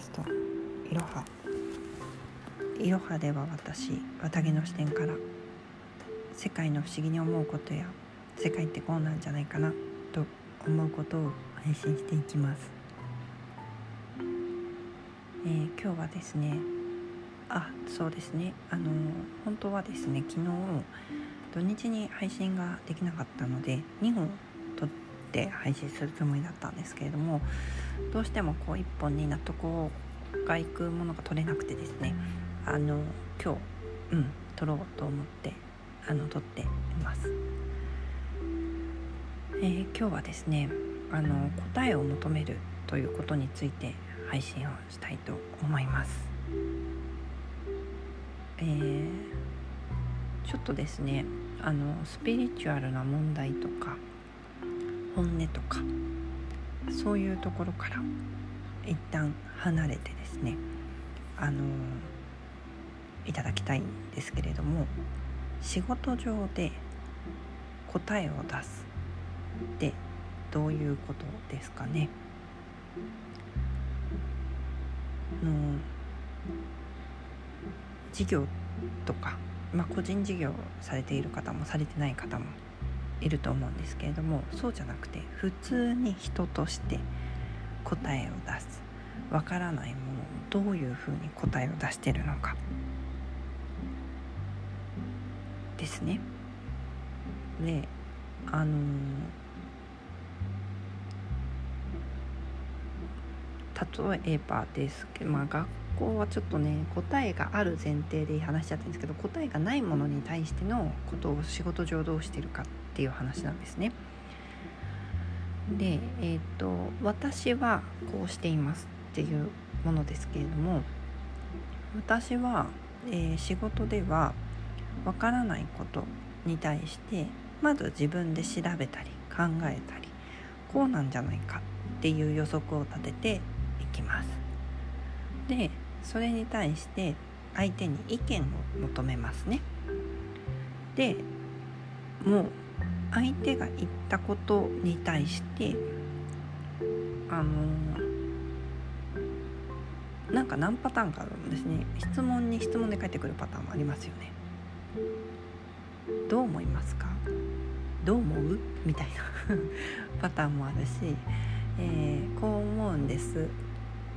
スト。いろはいろはでは私綿毛の視点から世界の不思議に思うことや世界ってこうなんじゃないかなと思うことを配信していきます、えー、今日はですねあそうですね。あの本当はですね昨日土日に配信ができなかったので2本って配信するつもりだったんですけれどもどうしてもこう1本に納得がいくものが取れなくてですねあの今日うん撮ろうと思ってあの撮っています、えー、今日はですねあの答えを求めるということについて配信をしたいと思います。えー、ちょっとですねあのスピリチュアルな問題とか本音とかそういうところから一旦離れてですねあのいただきたいんですけれども仕事上で答えを出すってどういうことですかね？の事業とか、まあ、個人事業されている方もされてない方もいると思うんですけれどもそうじゃなくて普通に人として答えを出すわからないものをどういうふうに答えを出してるのかですね。であの例えばですけど、まあ、学校はちょっとね答えがある前提で話しちゃったんですけど答えがないものに対してのことを仕事上どうしてるかっていう話なんですね。で、えーと、と私はこうしていますっていうものですけれども私は、えー、仕事ではわからないことに対してまず自分で調べたり考えたりこうなんじゃないかっていう予測を立てていきます。でそれに対して相手に意見を求めますね。でもう相手が言ったことに対してあのなんか何パターンかあるんですね。質問に質問で返ってくるパターンもありますよね。どう思いますか？どう思う？みたいな パターンもあるし、えー、こう思うんです。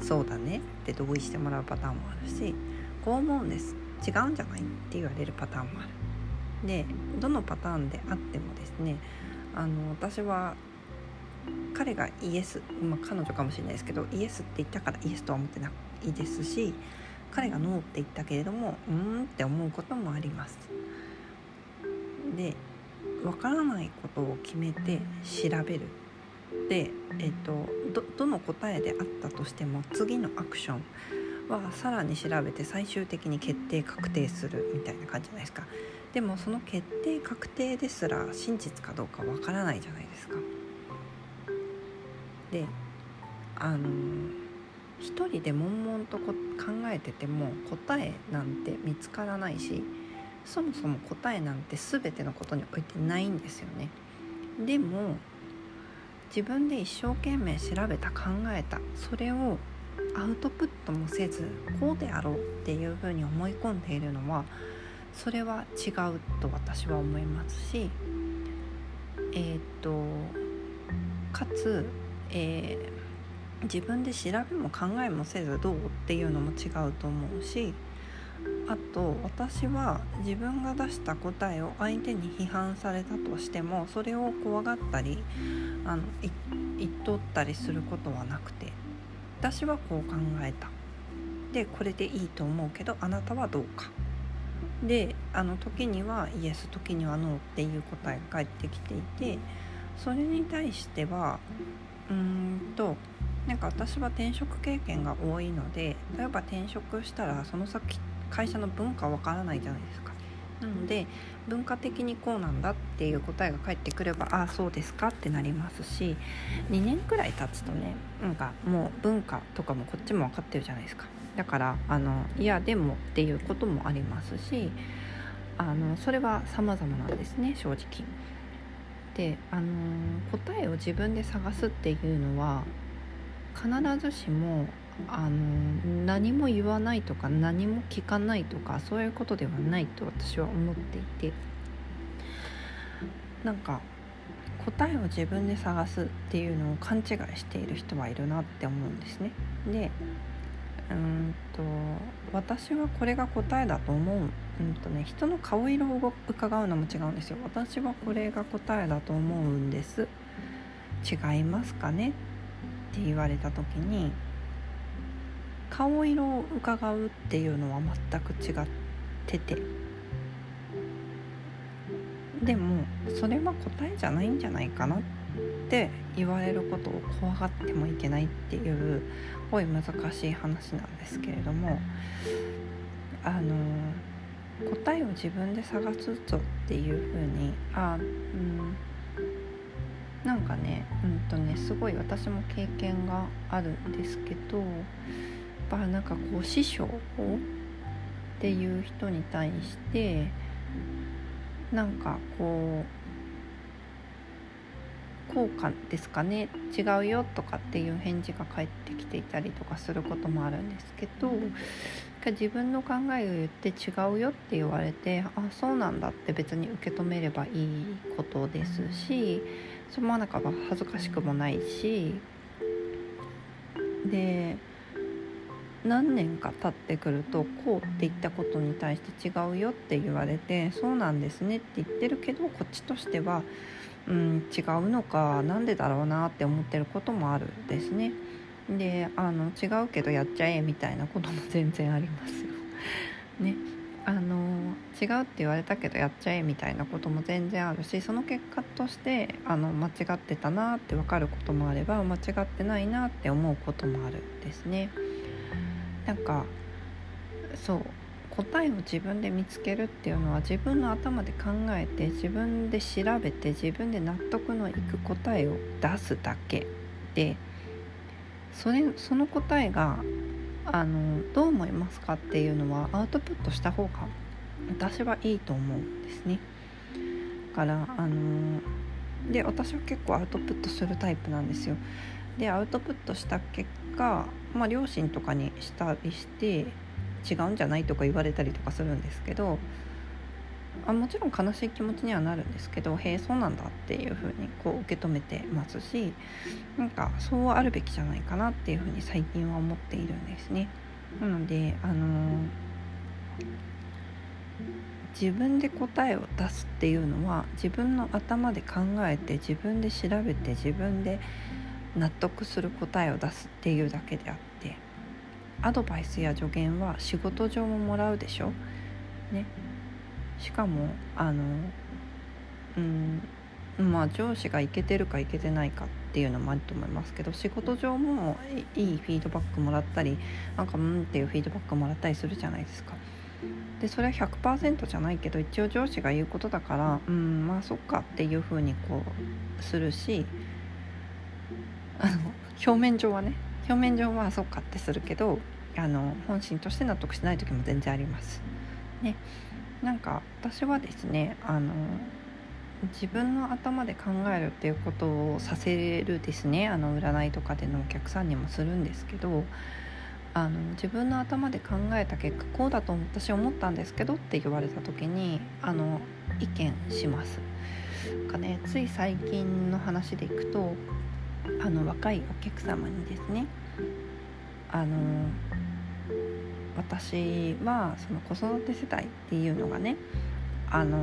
そうだね。って同意してもらうパターンもあるしこう思うんです。違うんじゃないって言われるパターンもある。でどのパターンであってもですねあの私は彼がイエス、まあ、彼女かもしれないですけどイエスって言ったからイエスとは思ってないですし彼がノーって言ったけれどもうんって思うこともあります。でわからないことを決めて調べる。で、えーと、どどの答えであったとしても次のアクションはさらに調べて最終的に決定確定するみたいな感じじゃないですか。でもその決定確定ですら真実かどうかわからないじゃないですか。であの一人で悶々と考えてても答えなんて見つからないしそもそも答えなんて全てのことにおいてないんですよね。でも自分で一生懸命調べた考えた。それをアウトプットもせずこうであろうっていうふうに思い込んでいるのはそれは違うと私は思いますしえー、っとかつ、えー、自分で調べも考えもせずどうっていうのも違うと思うしあと私は自分が出した答えを相手に批判されたとしてもそれを怖がったりあの言っとったりすることはなくて私はこう考えた。でこれでいいと思うけどあなたはどうか。であの時にはイエス時にはノーっていう答えが返ってきていてそれに対してはうーんとなんか私は転職経験が多いので例えば転職したらその先会社の文化わからないじゃないですか。なので文化的にこうなんだっていう答えが返ってくればああそうですかってなりますし2年くらい経つとねなんかもう文化とかもこっちも分かってるじゃないですかだからあのいやでもっていうこともありますしあのそれは様々なんですね正直。であの答えを自分で探すっていうのは必ずしもあの何も言わないとか何も聞かないとかそういうことではないと私は思っていて。なんか答えを自分で探すっていうのを勘違いしている人はいるなって思うんですね。でうんと私はこれが答えだと思う、うんとね、人の顔色を伺うのも違うんですよ。私はこれが答えだと思うんです。違いますかね？って言われた時に顔色を伺うっていうのは全く違ってて。でもそれは答えじゃないんじゃないかなって言われることを怖がってもいけないっていうすごい難しい話なんですけれども。あの答えを自分で探すぞっていう風にあうんなんかねうんとねすごい私も経験があるんですけどぱなんかこう師匠っていう人に対してなんかこう効果ですかね違うよとかっていう返事が返ってきていたりとかすることもあるんですけど自分の考えを言って違うよって言われてあそうなんだって別に受け止めればいいことですしその中は恥ずかしくもないしで何年か経ってくるとこうって言ったことに対して違うよって言われてそうなんですねって言ってるけどこっちとしては、うん、違うのか何でだろうなって思ってることもあるんですね。であの違うけどやっちゃえみたいなことも全然ありますよ。ねあの違うって言われたけどやっちゃえみたいなことも全然あるしその結果としてあの間違ってたなって分かることもあれば間違ってないなって思うこともあるんですね。なんかそう答えを自分で見つけるっていうのは自分の頭で考えて自分で調べて自分で納得のいく答えを出すだけでそれその答えがあのどう思いますかっていうのはアウトプットした方が私はいいと思うんですね。だからあので私は結構アウトプットするタイプなんですよ。でアウトプットした結果、まあ、両親とかにしたりして違うんじゃないとか言われたりとかするんですけどあもちろん悲しい気持ちにはなるんですけどへえそうなんだっていうふうにこう受け止めてますしなんかそうあるべきじゃないかなっていうふうに最近は思っているんですね。なのであのー、自分で答えを出すっていうのは自分の頭で考えて自分で調べて自分で納得する答えを出すっていうだけであってアドバイスや助言は仕事上ももらうでしょ？ねしかもあのうんまあ上司がいけてるかいけてないかっていうのもあると思いますけど仕事上もいいフィードバックもらったりなんかうんっていうフィードバックもらったりするじゃないですか。でそれは100%じゃないけど一応上司が言うことだからうんまあそっかっていうふうにこうするしあの表面上はね表面上はそっかってするけどあの本心として納得しない時も全然あります。ねなんか私はですねあの自分の頭で考えるっていうことをさせるですねあの占いとかでのお客さんにもするんですけどあの自分の頭で考えた結果こうだと私思ったんですけどって言われた時にあの意見します。かね、つい最近の話でいくとあの若いお客様にですねあの私はその子育て世帯っていうのがねあの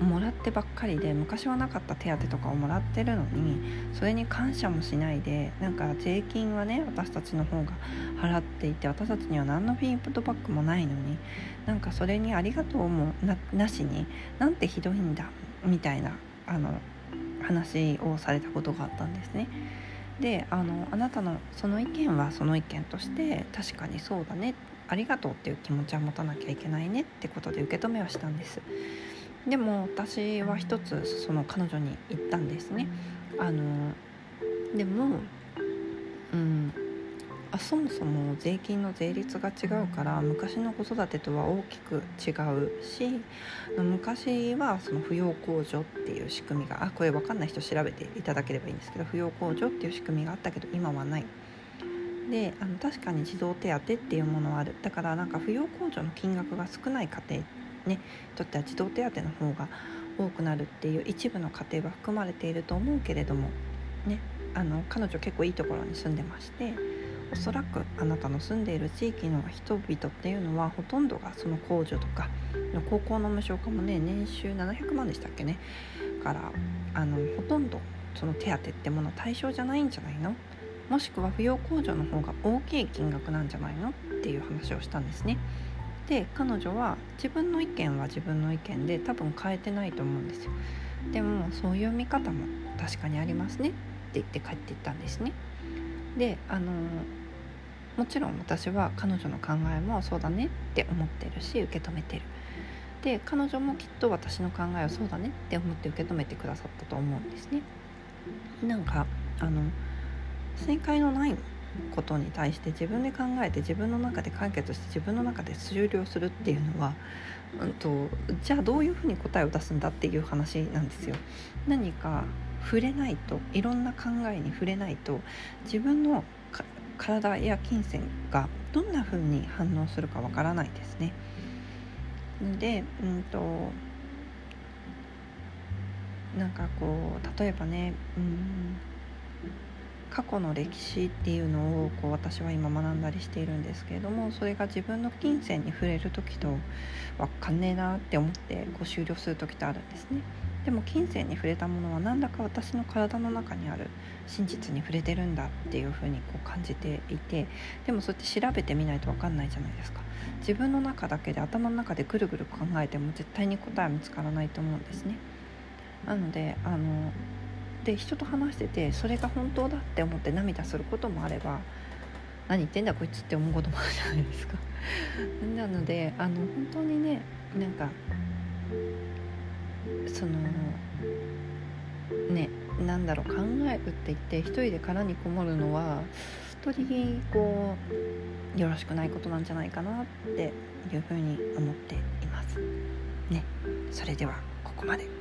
もらってばっかりで昔はなかった手当とかをもらってるのにそれに感謝もしないでなんか税金はね私たちの方が払っていて私たちには何のフィードバックもないのになんかそれにありがとうもなしになんてひどいんだみたいなあの話をされたことがあったんですね。であのあなたのその意見はその意見として確かにそうだねありがとうっていう気持ちは持たなきゃいけないねってことで受け止めはしたんですでも私は一つその彼女に言ったんですねあのでもうんあそもそも税金の税率が違うから昔の子育てとは大きく違うし昔はその扶養控除っていう仕組みがあこれ分かんない人調べていただければいいんですけど扶養控除っていう仕組みがあったけど今はない。であの確かに児童手当っていうものはある。だからなんか扶養控除の金額が少ない家庭ねとっては児童手当の方が多くなるっていう一部の家庭は含まれていると思うけれどもねあの彼女結構いいところに住んでましておそらくあなたの住んでいる地域の人々っていうのはほとんどがその控除とか高校の無償化もね年収700万でしたっけねからあのほとんどその手当ってもの対象じゃないんじゃないの？もしくは扶養控除の方が大きい金額なんじゃないの？っていう話をしたんですね。で彼女は自分の意見は自分の意見で多分変えてないと思うんですよ。でもそういう見方も確かにありますねって言って帰っていったんですね。であのもちろん私は彼女の考えもそうだねって思ってるし受け止めてる。で彼女もきっと私の考えをそうだねって思って受け止めてくださったと思うんですね。なんかあの正解のないことに対して自分で考えて自分の中で解決して自分の中で終了するっていうのは、うんと、じゃあどういうふうに答えを出すんだっていう話なんですよ。何か触れないといろんな考えに触れないと自分の体や金銭がどんな風に反応するかわからないですね。で、うんとなんかこう例えばね、うん、過去の歴史っていうのをこう私は今学んだりしているんですけれどもそれが自分の金銭に触れる時と分かんねえなって思ってこう終了する時ってあるんですね。でも金銭に触れたものは何だか私の体の中にある真実に触れてるんだっていうふうにこう感じていてでもそうやって調べてみないと分かんないじゃないですか。自分の中だけで頭の中でぐるぐる考えても絶対に答えは見つからないと思うんですね。なのであので人と話しててそれが本当だって思って涙することもあれば何言ってんだこいつって思うこともあるじゃないですか。なのであの本当にねなんかそのねなんだろう考えるって言って一人で殻にこもるのは本当にこうよろしくないことなんじゃないかなっていうふうに思っています。ね、それではここまで。